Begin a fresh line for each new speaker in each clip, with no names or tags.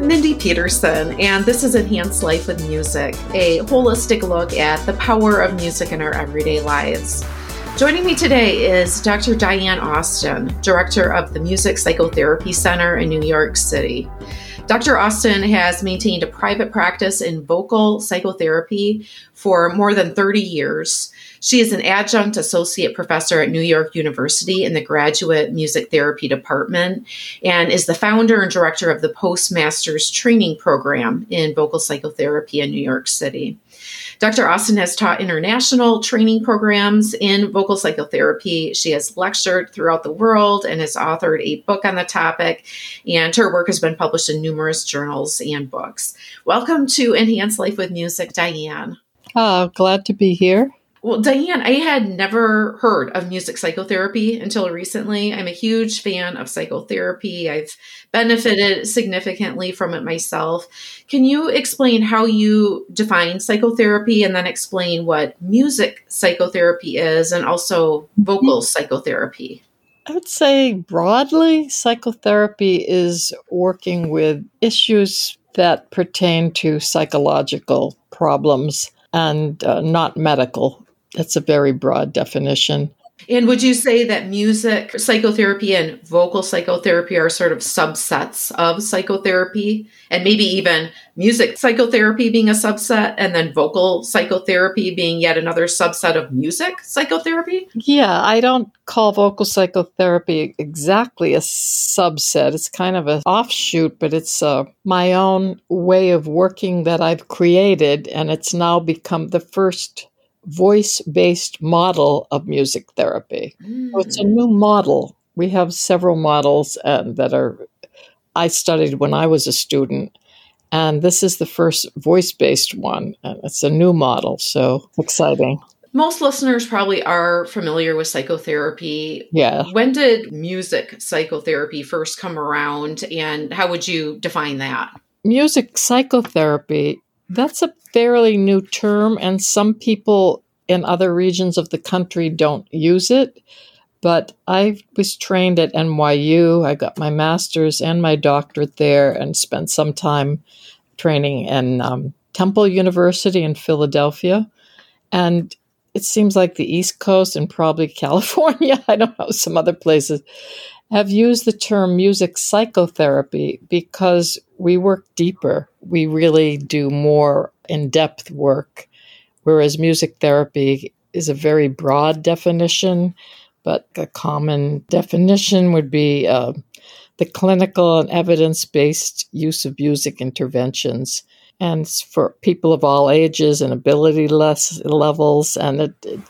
I'm Mindy Peterson, and this is Enhanced Life with Music, a holistic look at the power of music in our everyday lives. Joining me today is Dr. Diane Austin, Director of the Music Psychotherapy Center in New York City. Dr. Austin has maintained a private practice in vocal psychotherapy for more than 30 years. She is an adjunct associate professor at New York University in the Graduate Music Therapy Department and is the founder and director of the Postmasters Training Program in Vocal Psychotherapy in New York City. Dr. Austin has taught international training programs in vocal psychotherapy. She has lectured throughout the world and has authored a book on the topic, and her work has been published in numerous journals and books. Welcome to Enhanced Life with Music, Diane.
Oh, glad to be here.
Well, Diane, I had never heard of music psychotherapy until recently. I'm a huge fan of psychotherapy. I've benefited significantly from it myself. Can you explain how you define psychotherapy and then explain what music psychotherapy is and also vocal psychotherapy?
I would say broadly, psychotherapy is working with issues that pertain to psychological problems and uh, not medical that's a very broad definition.
And would you say that music psychotherapy and vocal psychotherapy are sort of subsets of psychotherapy? And maybe even music psychotherapy being a subset, and then vocal psychotherapy being yet another subset of music psychotherapy?
Yeah, I don't call vocal psychotherapy exactly a subset. It's kind of an offshoot, but it's uh, my own way of working that I've created, and it's now become the first voice based model of music therapy. Mm. So it's a new model. We have several models uh, that are, I studied when I was a student. And this is the first voice based one. And it's a new model. So exciting.
Most listeners probably are familiar with psychotherapy.
Yeah.
When did music psychotherapy first come around, and how would you define that?
Music psychotherapy that's a fairly new term, and some people in other regions of the country don't use it. But I was trained at NYU. I got my master's and my doctorate there and spent some time training in um, Temple University in Philadelphia. And it seems like the East Coast and probably California, I don't know, some other places, have used the term music psychotherapy because we work deeper. We really do more in depth work, whereas music therapy is a very broad definition, but a common definition would be uh, the clinical and evidence based use of music interventions. And for people of all ages and ability levels, and it, it,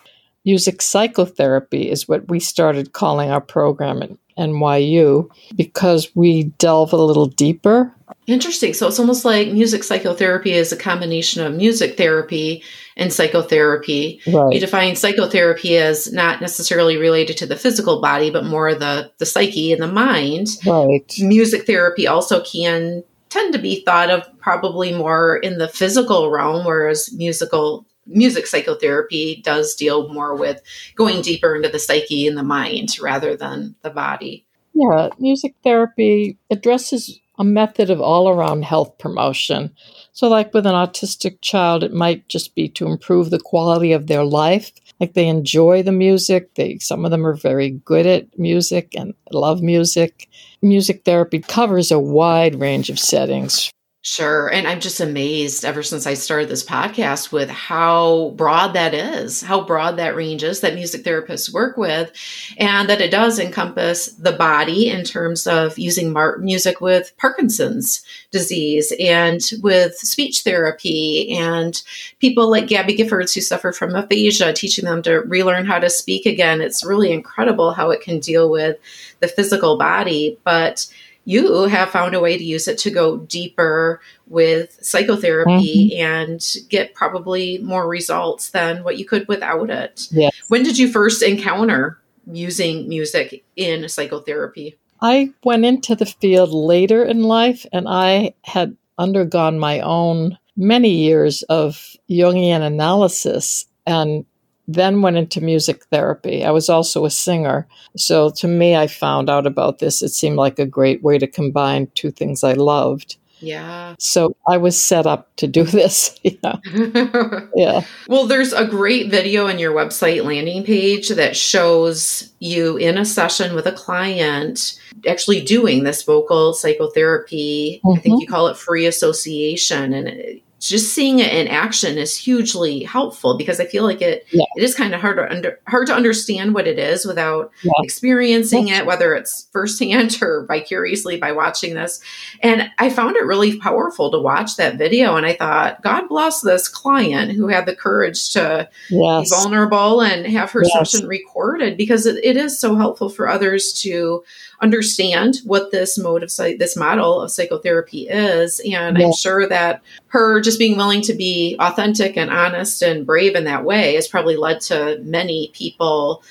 music psychotherapy is what we started calling our program NYU because we delve a little deeper.
Interesting. So it's almost like music psychotherapy is a combination of music therapy and psychotherapy. Right. You define psychotherapy as not necessarily related to the physical body, but more the, the psyche and the mind.
Right.
Music therapy also can tend to be thought of probably more in the physical realm, whereas musical music psychotherapy does deal more with going deeper into the psyche and the mind rather than the body.
Yeah, music therapy addresses a method of all around health promotion. So, like with an autistic child, it might just be to improve the quality of their life. Like they enjoy the music. They some of them are very good at music and love music. Music therapy covers a wide range of settings
Sure. And I'm just amazed ever since I started this podcast with how broad that is, how broad that range is that music therapists work with, and that it does encompass the body in terms of using mar- music with Parkinson's disease and with speech therapy, and people like Gabby Giffords who suffer from aphasia, teaching them to relearn how to speak again. It's really incredible how it can deal with the physical body. But you have found a way to use it to go deeper with psychotherapy mm-hmm. and get probably more results than what you could without it.
Yes.
When did you first encounter using music in psychotherapy?
I went into the field later in life and I had undergone my own many years of Jungian analysis and then went into music therapy. I was also a singer. So to me, I found out about this. It seemed like a great way to combine two things I loved.
Yeah.
So I was set up to do this. yeah. yeah.
Well, there's a great video on your website landing page that shows you in a session with a client actually doing this vocal psychotherapy. Mm-hmm. I think mm-hmm. you call it free association. And it, just seeing it in action is hugely helpful because I feel like it yeah. it is kind of hard to under, hard to understand what it is without yeah. experiencing it, whether it's firsthand or vicariously by watching this. And I found it really powerful to watch that video, and I thought, God bless this client who had the courage to yes. be vulnerable and have her yes. session recorded because it, it is so helpful for others to understand what this mode of this model of psychotherapy is and i'm sure that her just being willing to be authentic and honest and brave in that way has probably led to many people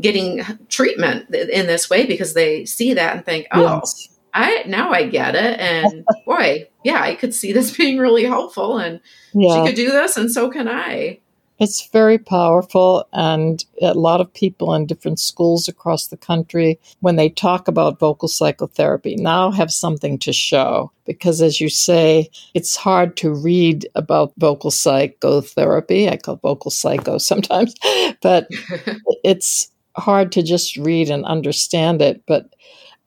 getting treatment in this way because they see that and think oh yes. I now I get it, and boy, yeah, I could see this being really helpful, and yeah. she could do this, and so can I.
It's very powerful, and a lot of people in different schools across the country, when they talk about vocal psychotherapy, now have something to show. Because, as you say, it's hard to read about vocal psychotherapy. I call vocal psycho sometimes, but it's hard to just read and understand it. But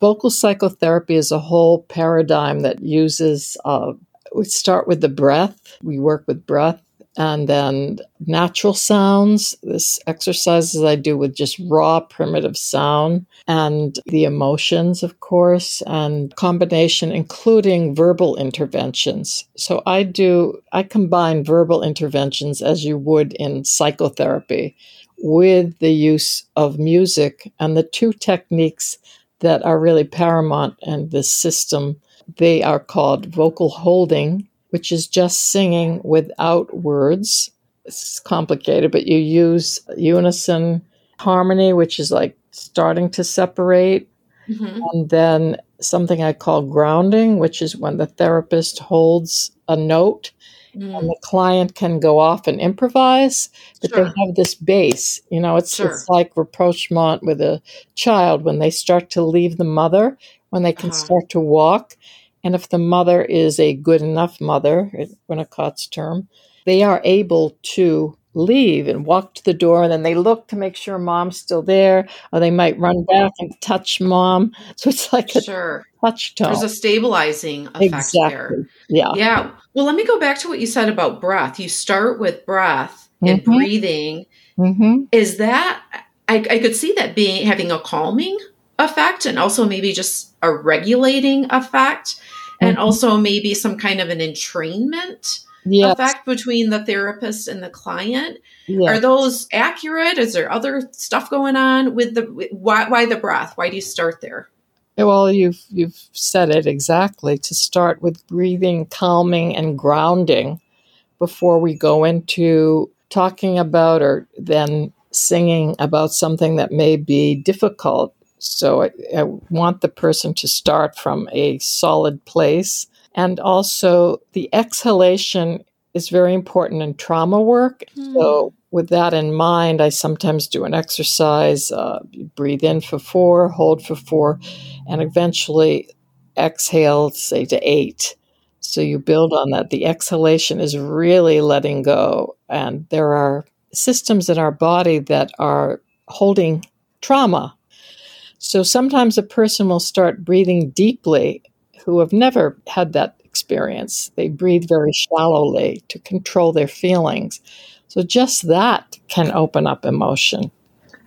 vocal psychotherapy is a whole paradigm that uses, uh, we start with the breath, we work with breath and then natural sounds. This exercises I do with just raw primitive sound and the emotions, of course, and combination, including verbal interventions. So I do, I combine verbal interventions as you would in psychotherapy with the use of music and the two techniques that are really paramount in this system. They are called vocal holding which is just singing without words. It's complicated, but you use unison harmony, which is like starting to separate. Mm-hmm. And then something I call grounding, which is when the therapist holds a note mm. and the client can go off and improvise, but sure. they have this base. You know, it's, sure. it's like rapprochement with a child when they start to leave the mother, when they can uh-huh. start to walk and if the mother is a good enough mother, Winnicott's term, they are able to leave and walk to the door and then they look to make sure mom's still there or they might run back and touch mom so it's like a sure. touch tone
there's a stabilizing effect exactly. there
yeah
yeah well let me go back to what you said about breath you start with breath and mm-hmm. breathing mm-hmm. is that I, I could see that being having a calming effect and also maybe just a regulating effect and mm-hmm. also maybe some kind of an entrainment yes. effect between the therapist and the client. Yes. Are those accurate? Is there other stuff going on with the why, why the breath? Why do you start there?
Well, you've you've said it exactly. To start with breathing, calming, and grounding before we go into talking about or then singing about something that may be difficult so I, I want the person to start from a solid place. And also, the exhalation is very important in trauma work. Mm. So, with that in mind, I sometimes do an exercise uh, breathe in for four, hold for four, and eventually exhale, say to eight. So, you build on that. The exhalation is really letting go. And there are systems in our body that are holding trauma so sometimes a person will start breathing deeply who have never had that experience. They breathe very shallowly to control their feelings. So just that can open up emotion.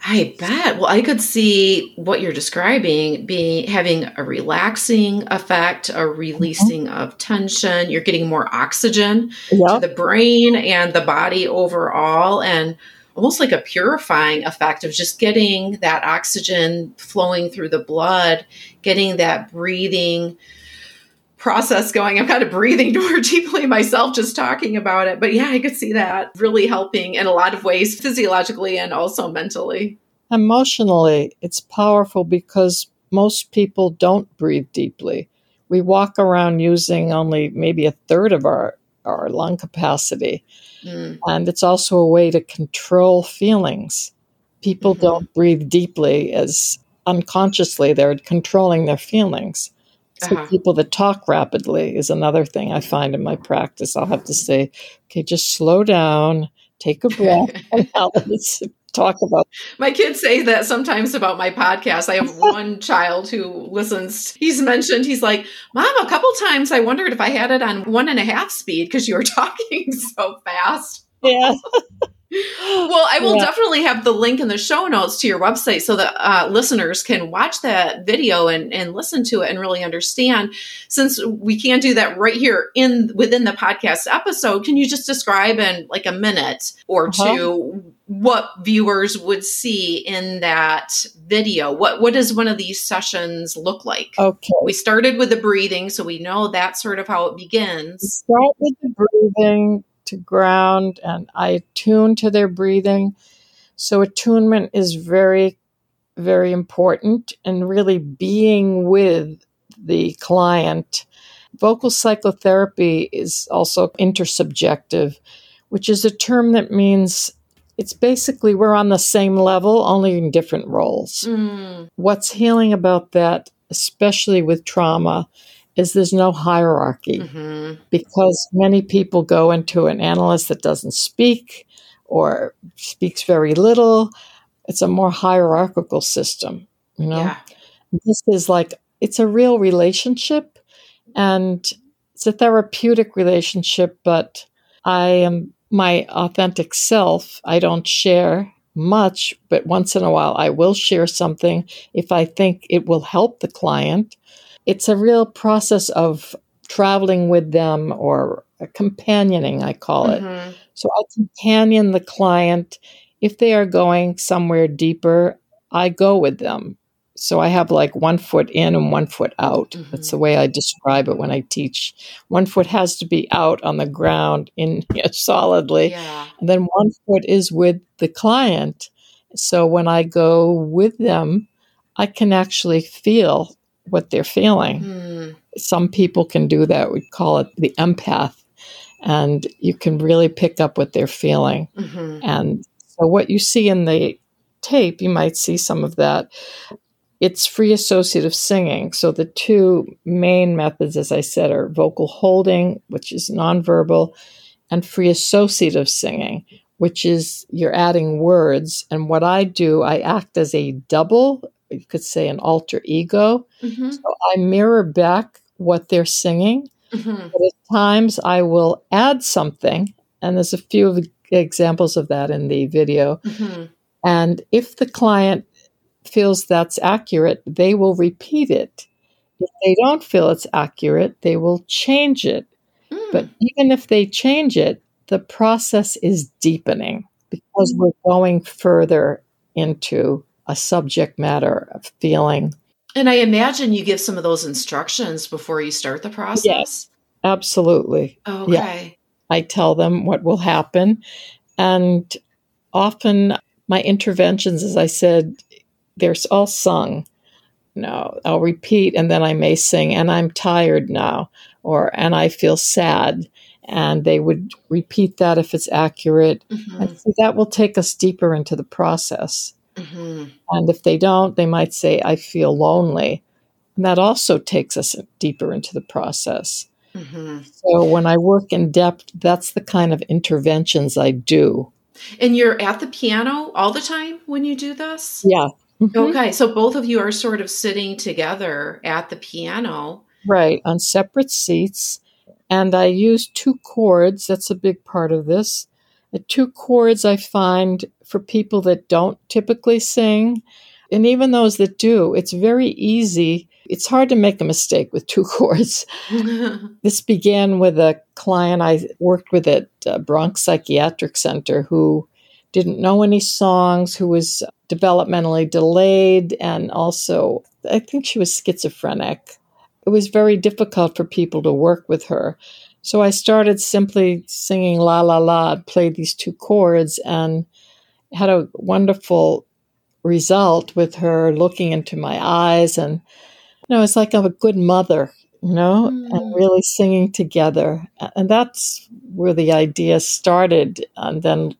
I bet. Well, I could see what you're describing being having a relaxing effect, a releasing mm-hmm. of tension. You're getting more oxygen yep. to the brain and the body overall. And almost like a purifying effect of just getting that oxygen flowing through the blood, getting that breathing process going. I'm kind of breathing more deeply myself just talking about it. But yeah, I could see that really helping in a lot of ways, physiologically and also mentally.
Emotionally, it's powerful because most people don't breathe deeply. We walk around using only maybe a third of our, our lung capacity. Mm. And it's also a way to control feelings. People mm-hmm. don't breathe deeply as unconsciously, they're controlling their feelings. also
Uh-huh.
people that talk rapidly is another thing I find in my practice. I'll have to say, okay, just slow down, take a breath, and now let's talk about.
My kids say that sometimes about my podcast. I have one child who listens. He's mentioned, he's like, Mom, a couple times I wondered if I had it on one and a half speed because you were talking so fast.
Yeah.
Well, I will
Yeah.
definitely have the link in the show notes to your website so that uh, listeners can watch that video and, and listen to it and really understand. Since we can't do that right here in within the podcast episode, can you just describe in like a minute or
Uh-huh.
two what viewers would see in that video? What what does one of these sessions look like?
Okay.
We started with the breathing, so we know that's sort of how it begins.
Start with the breathing to ground, and I attune to their breathing. So, attunement is very, very important, and really being with the client. Vocal psychotherapy is also intersubjective, which is a term that means it's basically we're on the same level, only in different roles.
Mm,
What's healing about that, especially with trauma, is there's no hierarchy
mhm.
because many people go into an analyst that doesn't speak or speaks very little. It's a more hierarchical system, you know.
Yeah.
This is like it's a real relationship and it's a therapeutic relationship, but I am my authentic self. I don't share much, but once in a while I will share something if I think it will help the client. It's a real process of traveling with them or companioning, I call it.
Mhm.
So I companion the client. If they are going somewhere deeper, I go with them. So I have like one foot in and one foot out. That's the way I describe it when I teach. One foot has to be out on the ground in solidly,
Yeah.
and then one foot is with the client. So when I go with them, I can actually feel what they're feeling
Mm.
some people can do that. We call it the empath. And you can really pick up what they're feeling.
Mhm.
And so, what you see in the tape, you might see some of that. It's free associative singing. So, the two main methods, as I said, are vocal holding, which is nonverbal, and free associative singing, which is you're adding words. And what I do, I act as a double, you could say an alter ego.
Mhm.
So I mirror back what they're singing,
Mhm.
but at times I will add something, and there's a few examples of that in the video.
Mhm.
And if the client feels that's accurate, they will repeat it. If they don't feel it's accurate, they will change it.
Mm.
But even if they change it, the process is deepening because
Mm.
we're going further into a subject matter of feeling.
And I imagine you give some of those instructions before you start the process.
Yes. Absolutely.
Okay.
I tell them what will happen. And often my interventions, as I said, they're all sung. No, I'll repeat and then I may sing, and I'm tired now, or and I feel sad. And they would repeat that if it's accurate.
Mhm.
And so that will take us deeper into the process.
Mhm.
And if they don't, they might say, I feel lonely. And that also takes us deeper into the process.
Mhm.
So when I work in depth, that's the kind of interventions I do.
And you're at the piano all the time when you do this?
Yeah. Mhm.
Okay. So both of you are sort of sitting together at the piano.
Right. On separate seats. And I use two chords. That's a big part of this. The two chords I find for people that don't typically sing, and even those that do, it's very easy. It's hard to make a mistake with two chords. This began with a client I worked with at uh, Bronx Psychiatric Center who didn't know any songs, who was developmentally delayed, and also I think she was schizophrenic. It was very difficult for people to work with her. So I started simply singing La La La, played these two chords, and had a wonderful result with her looking into my eyes. And, you know, it's like I'm a good mother you know,
Mm.
and really singing together. And that's where the idea started. And then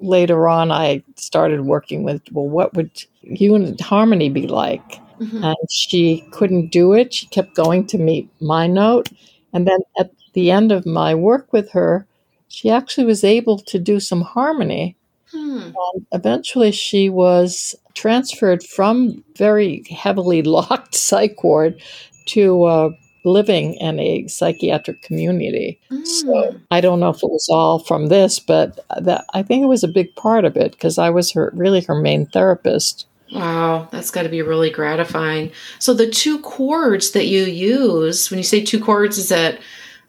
later on, I started working with, well, what would unit harmony be like? Mm-hmm. And she couldn't do it. She kept going to meet my note. And then at the end of my work with her, she actually was able to do some harmony. Hmm. And eventually, she was transferred from very heavily locked psych ward to uh, living in a psychiatric community. Mm. So I don't know if it was all from this, but that I think it was a big part of it because I was her really her main therapist.
Wow, that's got to be really gratifying. So the two chords that you use, when you say two chords, is that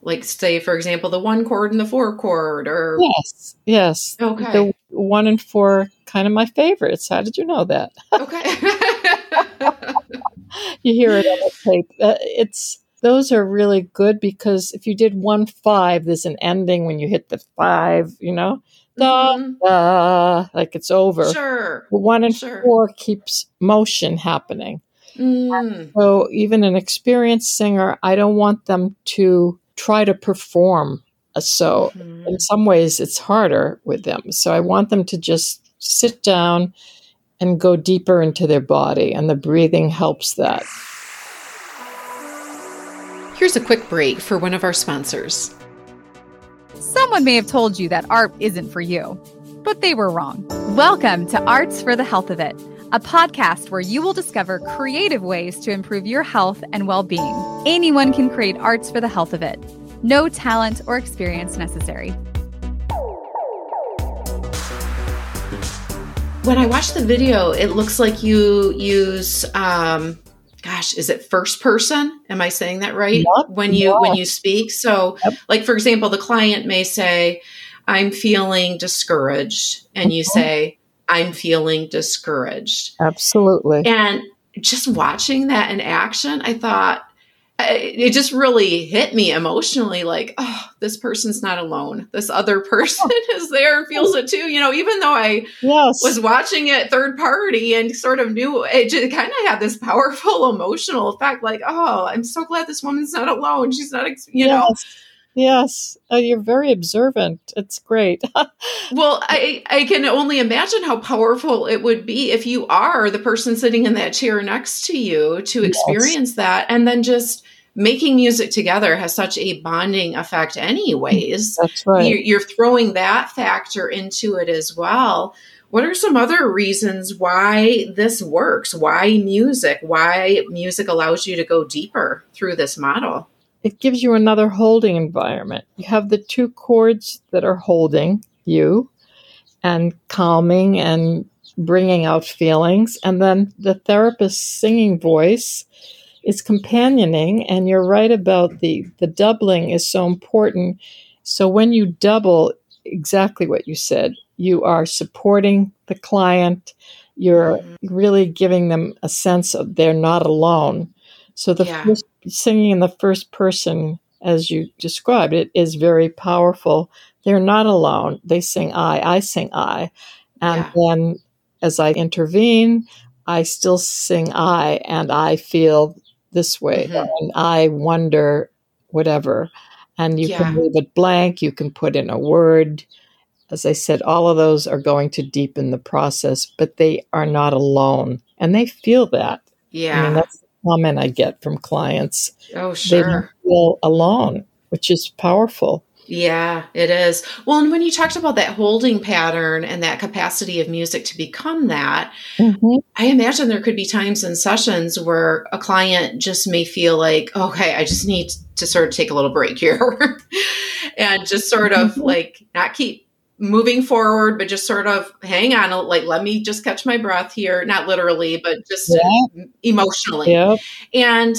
like say for example the one chord and the four chord or
Yes. Yes.
Okay.
The one and four kind of my favorites. How did you know that?
Okay.
you hear it on the tape. Uh, it's those are really good because if you did one five, there's an ending when you hit the five, you know, mm-hmm. da, like it's over.
Sure.
One and
sure.
four keeps motion happening.
Mm.
So even an experienced singer, I don't want them to try to perform. So mm-hmm. in some ways, it's harder with them. So I want them to just sit down and go deeper into their body, and the breathing helps that.
Here's a quick break for one of our sponsors.
Someone may have told you that art isn't for you, but they were wrong. Welcome to Arts for the Health of It, a podcast where you will discover creative ways to improve your health and well being. Anyone can create arts for the health of it, no talent or experience necessary.
When I watch the video, it looks like you use um, gosh is it first person? Am i saying that right?
Yep,
when you when you speak. So yep. like for example the client may say i'm feeling discouraged and you mm-hmm. say i'm feeling discouraged.
Absolutely.
And just watching that in action i thought it just really hit me emotionally like oh this person's not alone. This other person is there and feels it too. You know even though i
yes.
was watching it third party and sort of knew it just kind of had this powerful emotional effect like oh i'm so glad this woman's not alone. She's not you
yes.
know
Yes, uh, you're very observant. It's great.
well, I I can only imagine how powerful it would be if you are the person sitting in that chair next to you to experience yes. that and then just making music together has such a bonding effect anyways.
That's right.
You're, you're, throwing that factor into it as well. What are some other reasons why this works? Why music? Why music allows you to go deeper through this model
it gives you another holding environment. You have the two chords that are holding you and calming and bringing out feelings. And then the therapist's singing voice is companioning and you're right about the the doubling is so important. So when you double exactly what you said you are supporting the client. You're really giving them a sense of they're not alone so the yeah. first, singing in the first person as you described it is very powerful. They're not alone. They sing i i sing i. And yeah. then as i intervene i still sing i and i feel this way mm-hmm. and i wonder whatever. And you yeah. can leave it blank. You can put in a word. As i said all of those are going to deepen the process but they are not alone. And they feel that.
Yeah
I mean, that's the comment i get from clients
oh sure
they feel alone which is powerful
yeah, it is. Well, and when you talked about that holding pattern and that capacity of music to become that, mm-hmm. I imagine there could be times in sessions where a client just may feel like, okay, I just need to sort of take a little break here and just sort of mm-hmm. like not keep moving forward, but just sort of hang on, like, let me just catch my breath here. Not literally, but just yeah. emotionally.
Yep.
And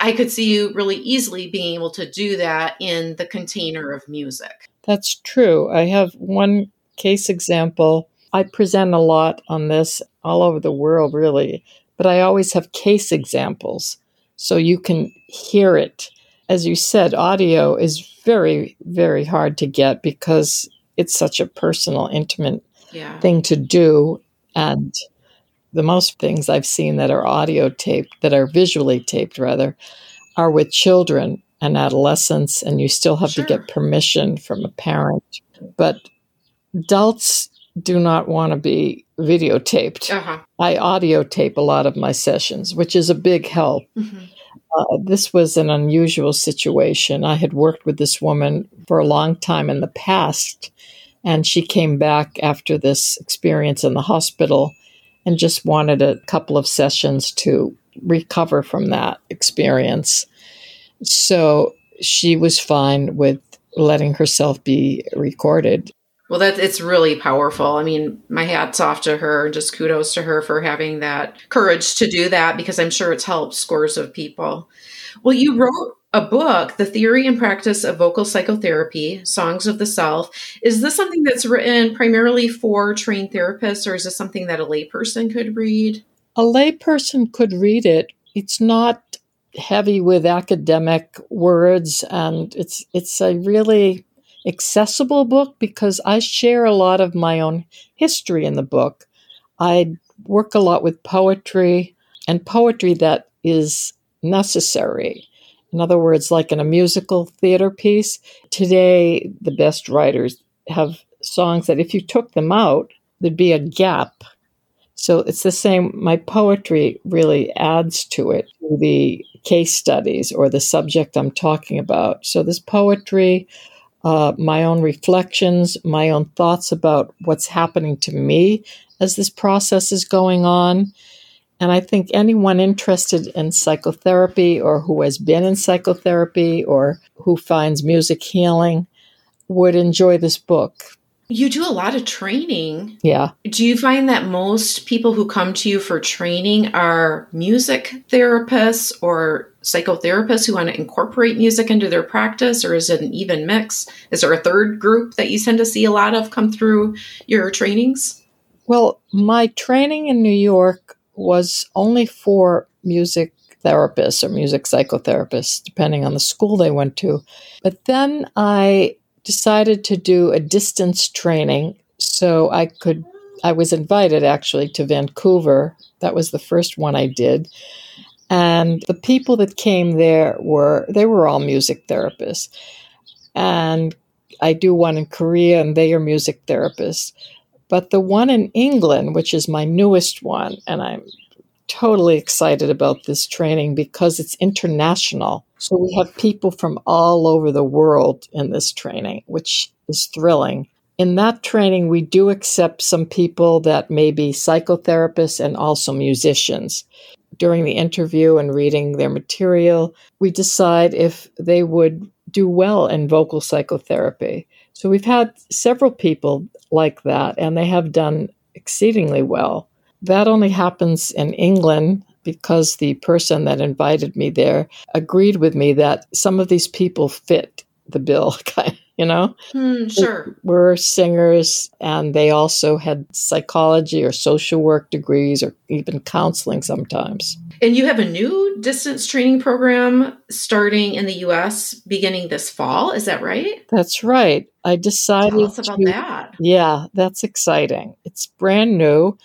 I could see you really easily being able to do that in the container of music.
That's true. I have one case example. I present a lot on this all over the world, really, but I always have case examples so you can hear it. As you said, audio is very, very hard to get because it's such a personal, intimate
yeah.
thing to do. And the most things I've seen that are audio taped, that are visually taped rather, are with children and adolescents, and you still have sure. to get permission from a parent. But adults do not want to be videotaped.
Uh-huh.
I audio tape a lot of my sessions, which is a big help.
Mhm.
Uh, this was an unusual situation. I had worked with this woman for a long time in the past, and she came back after this experience in the hospital and just wanted a couple of sessions to recover from that experience. So she was fine with letting herself be recorded.
Well, that it's really powerful. I mean, my hat's off to her and just kudos to her for having that courage to do that because I'm sure it's helped scores of people. Well, you wrote a book, The Theory and Practice of Vocal Psychotherapy, Songs of the Self. Is this something that's written primarily for trained therapists or is this something that a layperson could read?
A layperson could read it. It's not heavy with academic words and it's it's a really accessible book because I share a lot of my own history in the book. I work a lot with poetry and poetry that is necessary. In other words, like in a musical theater piece, today the best writers have songs that if you took them out, there'd be a gap. So it's the same. My poetry really adds to it, the case studies or the subject I'm talking about. So this poetry, uh, my own reflections, my own thoughts about what's happening to me as this process is going on. And I think anyone interested in psychotherapy or who has been in psychotherapy or who finds music healing would enjoy this book.
You do a lot of training.
Yeah.
Do you find that most people who come to you for training are music therapists or psychotherapists who want to incorporate music into their practice, or is it an even mix? Is there a third group that you tend to see a lot of come through your trainings?
Well, my training in New York was only for music therapists or music psychotherapists, depending on the school they went to. But then I decided to do a distance training so I could. I was invited actually to Vancouver. That was the first one I did. And the people that came there were, they were all music therapists. And I do one in Korea, and they are music therapists. But the one in England, which is my newest one, and I'm totally excited about this training because it's international. So we have people from all over the world in this training, which is thrilling. In that training, we do accept some people that may be psychotherapists and also musicians. During the interview and reading their material, we decide if they would do well in vocal psychotherapy. So we've had several people like that, and they have done exceedingly well. That only happens in England because the person that invited me there agreed with me that some of these people fit the bill, you know?
Hmm, sure.
Were singers and they also had psychology or social work degrees or even counseling sometimes.
And you have a new distance training program starting in the US beginning this fall. Is that right?
That's right. I decided
Tell us about
to-
that.
Yeah, that's exciting. It's brand new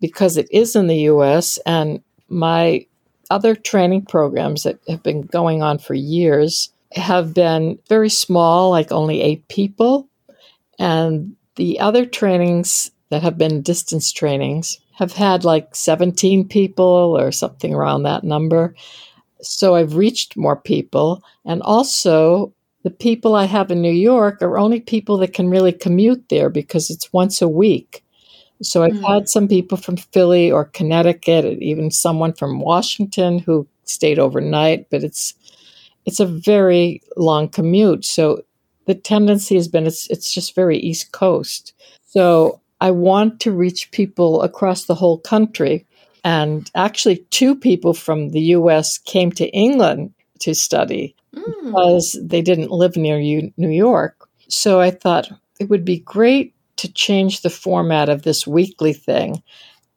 because it is in the US and my other training programs that have been going on for years have been very small, like only eight people. And the other trainings that have been distance trainings have had like 17 people or something around that number. So I've reached more people. And also, the people I have in New York are only people that can really commute there because it's once a week. So I've
Mm.
had some people from Philly or Connecticut, even someone from Washington who stayed overnight, but it's it's a very long commute. So the tendency has been it's it's just very East Coast. So I want to reach people across the whole country. And actually two people from the US came to England to study
Mm.
because they didn't live near you, New York. So I thought it would be great to change the format of this weekly thing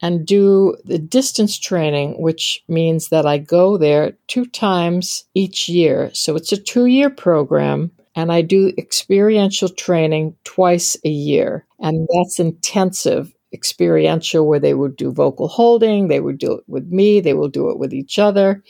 and do the distance training, which means that I go there two times each year. So it's a two year program, and I do experiential training twice a year. And that's intensive experiential, where they would do vocal holding, they would do it with me, they will do it with each other.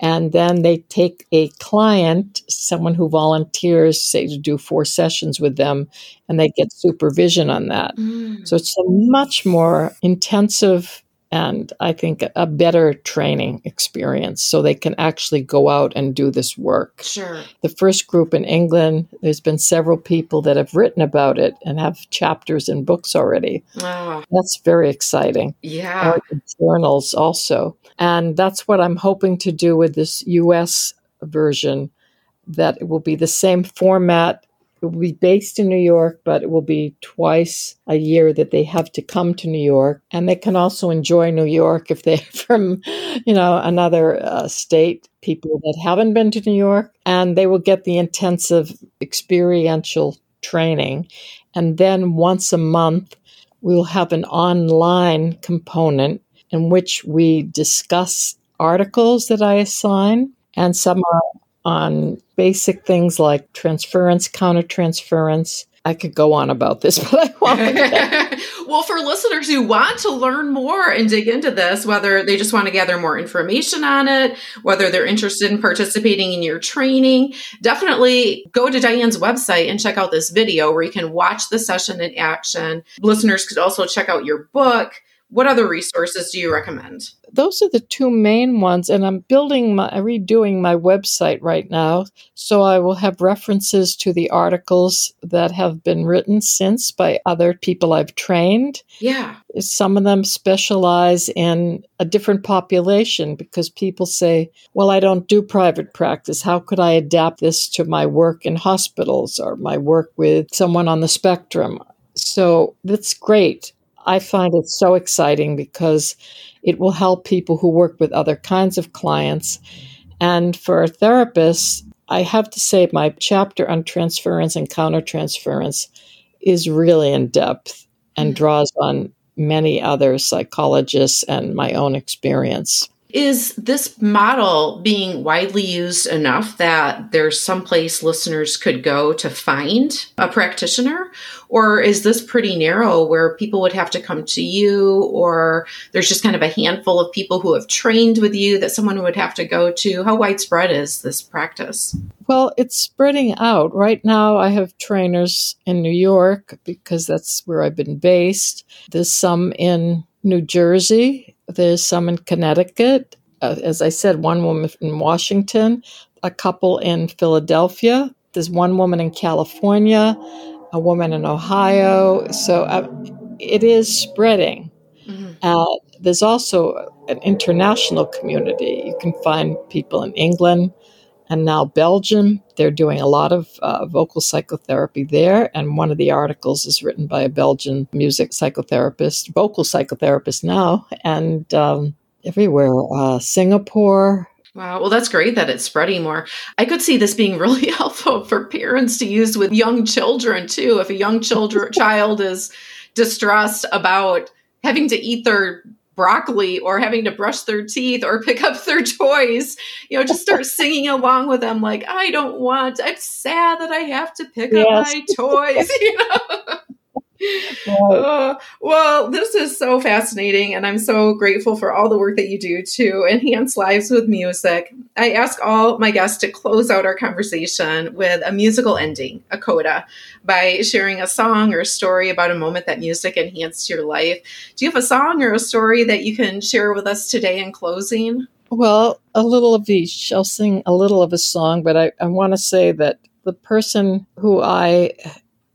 And then they take a client, someone who volunteers, say to do four sessions with them, and they get supervision on that. Mm. So it's a much more intensive and I think a better training experience so they can actually go out and do this work.
Sure.
The first group in England, there's been several people that have written about it and have chapters in books already. Oh. That's very exciting.
Yeah.
Journals also. And that's what I'm hoping to do with this US version that it will be the same format it will be based in New York, but it will be twice a year that they have to come to New York. And they can also enjoy New York if they're from, you know, another uh, state, people that haven't been to New York. And they will get the intensive experiential training. And then once a month, we'll have an online component in which we discuss articles that I assign. And some are on basic things like transference, countertransference. I could go on about this, but I won't.
well, for listeners who want to learn more and dig into this, whether they just want to gather more information on it, whether they're interested in participating in your training, definitely go to Diane's website and check out this video where you can watch the session in action. Listeners could also check out your book what other resources do you recommend?
Those are the two main ones, and I'm building my redoing my website right now, so I will have references to the articles that have been written since by other people I've trained.
Yeah.
Some of them specialize in a different population because people say, "Well, I don't do private practice. How could I adapt this to my work in hospitals or my work with someone on the spectrum?" So that's great. I find it so exciting because it will help people who work with other kinds of clients. And for therapists, I have to say my chapter on transference and countertransference is really in depth and mm. draws on many other psychologists and my own experience.
Is this model being widely used enough that there's some place listeners could go to find a practitioner? Or is this pretty narrow where people would have to come to you, or there's just kind of a handful of people who have trained with you that someone would have to go to? How widespread is this practice?
Well, it's spreading out. Right now, I have trainers in New York because that's where I've been based. There's some in New Jersey there's some in Connecticut. Uh, as I said, one woman in Washington, a couple in Philadelphia. There's one woman in California, a woman in Ohio. So uh, it is spreading. Mm-hmm. Uh, there's also an international community. You can find people in England and now Belgium. They're doing a lot of uh, vocal psychotherapy there. And one of the articles is written by a Belgian music psychotherapist, vocal psychotherapist now, and um, everywhere. Uh, Singapore.
Wow. Well, that's great that it's spreading more. I could see this being really helpful for parents to use with young children too. If a young children, child is distressed about having to eat their broccoli or having to brush their teeth or pick up their toys, you know, just start singing along with them like, I don't want, I'm sad that I have to pick yes. up my toys, you know. Uh, well, this is so fascinating, and I'm so grateful for all the work that you do to enhance lives with music. I ask all my guests to close out our conversation with a musical ending, a coda, by sharing a song or a story about a moment that music enhanced your life. Do you have a song or a story that you can share with us today in closing?
Well, a little of each. I'll sing a little of a song, but I, I want to say that the person who I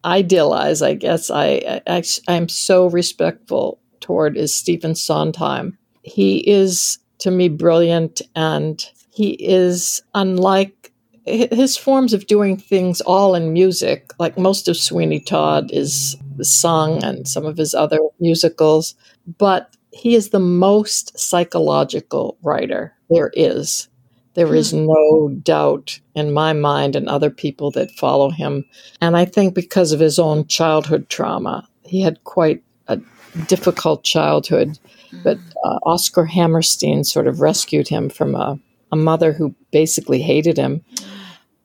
idealize, I guess, I, I I'm so respectful toward is Stephen Sondheim. He is to me brilliant, and he is unlike his forms of doing things all in music. Like most of Sweeney Todd is sung, and some of his other musicals, but he is the most psychological writer there is. There is hmm. no doubt in my mind and other people that follow him. And I think because of his own childhood trauma, he had quite a difficult childhood. But hmm. uh, Oscar Hammerstein sort of rescued him from a, a mother who basically hated him.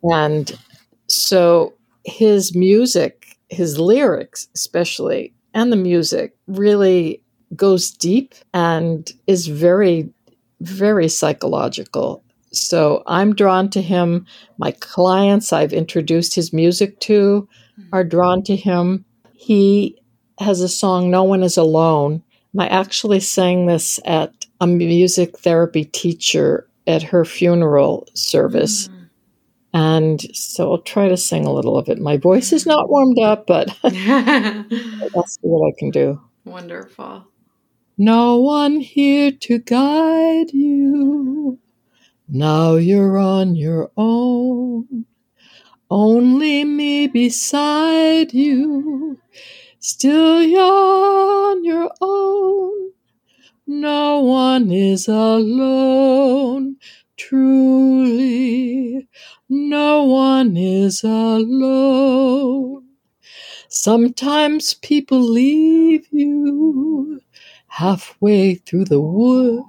And so his music, his lyrics especially, and the music really goes deep and is very, very psychological So I'm drawn to him. My clients I've introduced his music to are drawn to him. He has a song, No One Is Alone. I actually sang this at a music therapy teacher at her funeral service. Mm. And so I'll try to sing a little of it. My voice is not warmed up, but I'll see what I can do.
Wonderful.
No one here to guide you. Now you're on your own. Only me beside you. Still you're on your own. No one is alone. Truly, no one is alone. Sometimes people leave you halfway through the wood.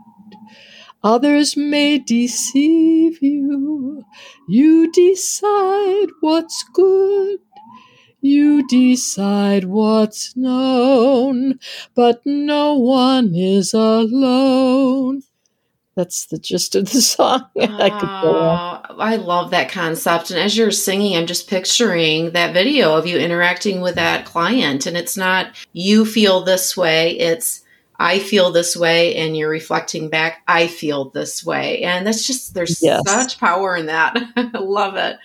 Others may deceive you. You decide what's good. You decide what's known, but no one is alone. That's the gist of the song. I
could go. I love that concept. And as you're singing, I'm just picturing that video of you interacting with that client. And it's not you feel this way, it's I feel this way, and you're reflecting back, I feel this way. And that's just, there's yes. such power in that. I love it.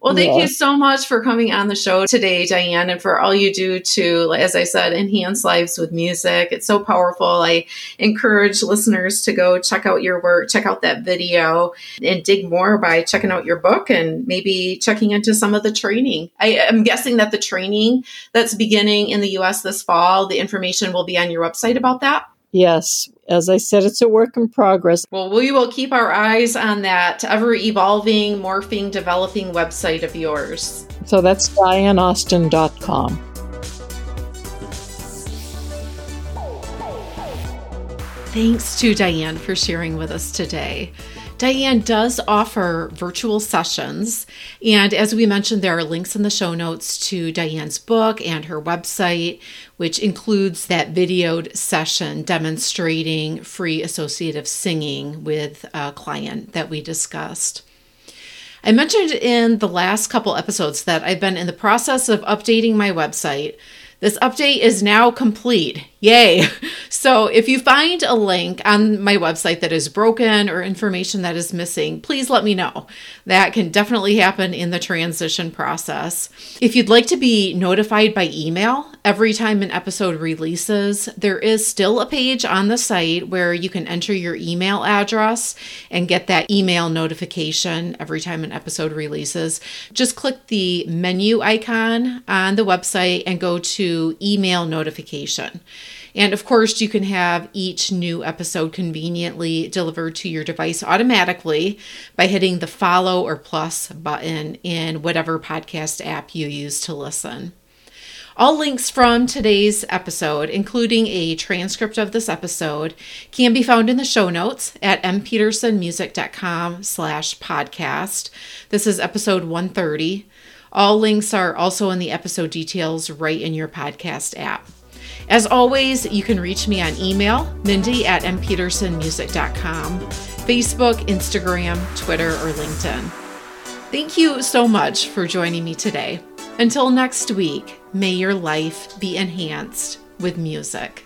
Well, thank yeah. you so much for coming on the show today, Diane, and for all you do to, as I said, enhance lives with music. It's so powerful. I encourage listeners to go check out your work, check out that video, and dig more by checking out your book and maybe checking into some of the training. I am guessing that the training that's beginning in the US this fall, the information will be on your website about that.
Yes, as I said, it's a work in progress.
Well, we will keep our eyes on that ever evolving, morphing, developing website of yours.
So that's dianeaustin.com.
Thanks to Diane for sharing with us today. Diane does offer virtual sessions. And as we mentioned, there are links in the show notes to Diane's book and her website, which includes that videoed session demonstrating free associative singing with a client that we discussed. I mentioned in the last couple episodes that I've been in the process of updating my website. This update is now complete. Yay! So, if you find a link on my website that is broken or information that is missing, please let me know. That can definitely happen in the transition process. If you'd like to be notified by email every time an episode releases, there is still a page on the site where you can enter your email address and get that email notification every time an episode releases. Just click the menu icon on the website and go to email notification. And of course, you can have each new episode conveniently delivered to your device automatically by hitting the follow or plus button in whatever podcast app you use to listen. All links from today's episode, including a transcript of this episode, can be found in the show notes at mpetersonmusic.com slash podcast. This is episode 130. All links are also in the episode details right in your podcast app. As always, you can reach me on email, mindy at mpetersonmusic.com, Facebook, Instagram, Twitter, or LinkedIn. Thank you so much for joining me today. Until next week, may your life be enhanced with music.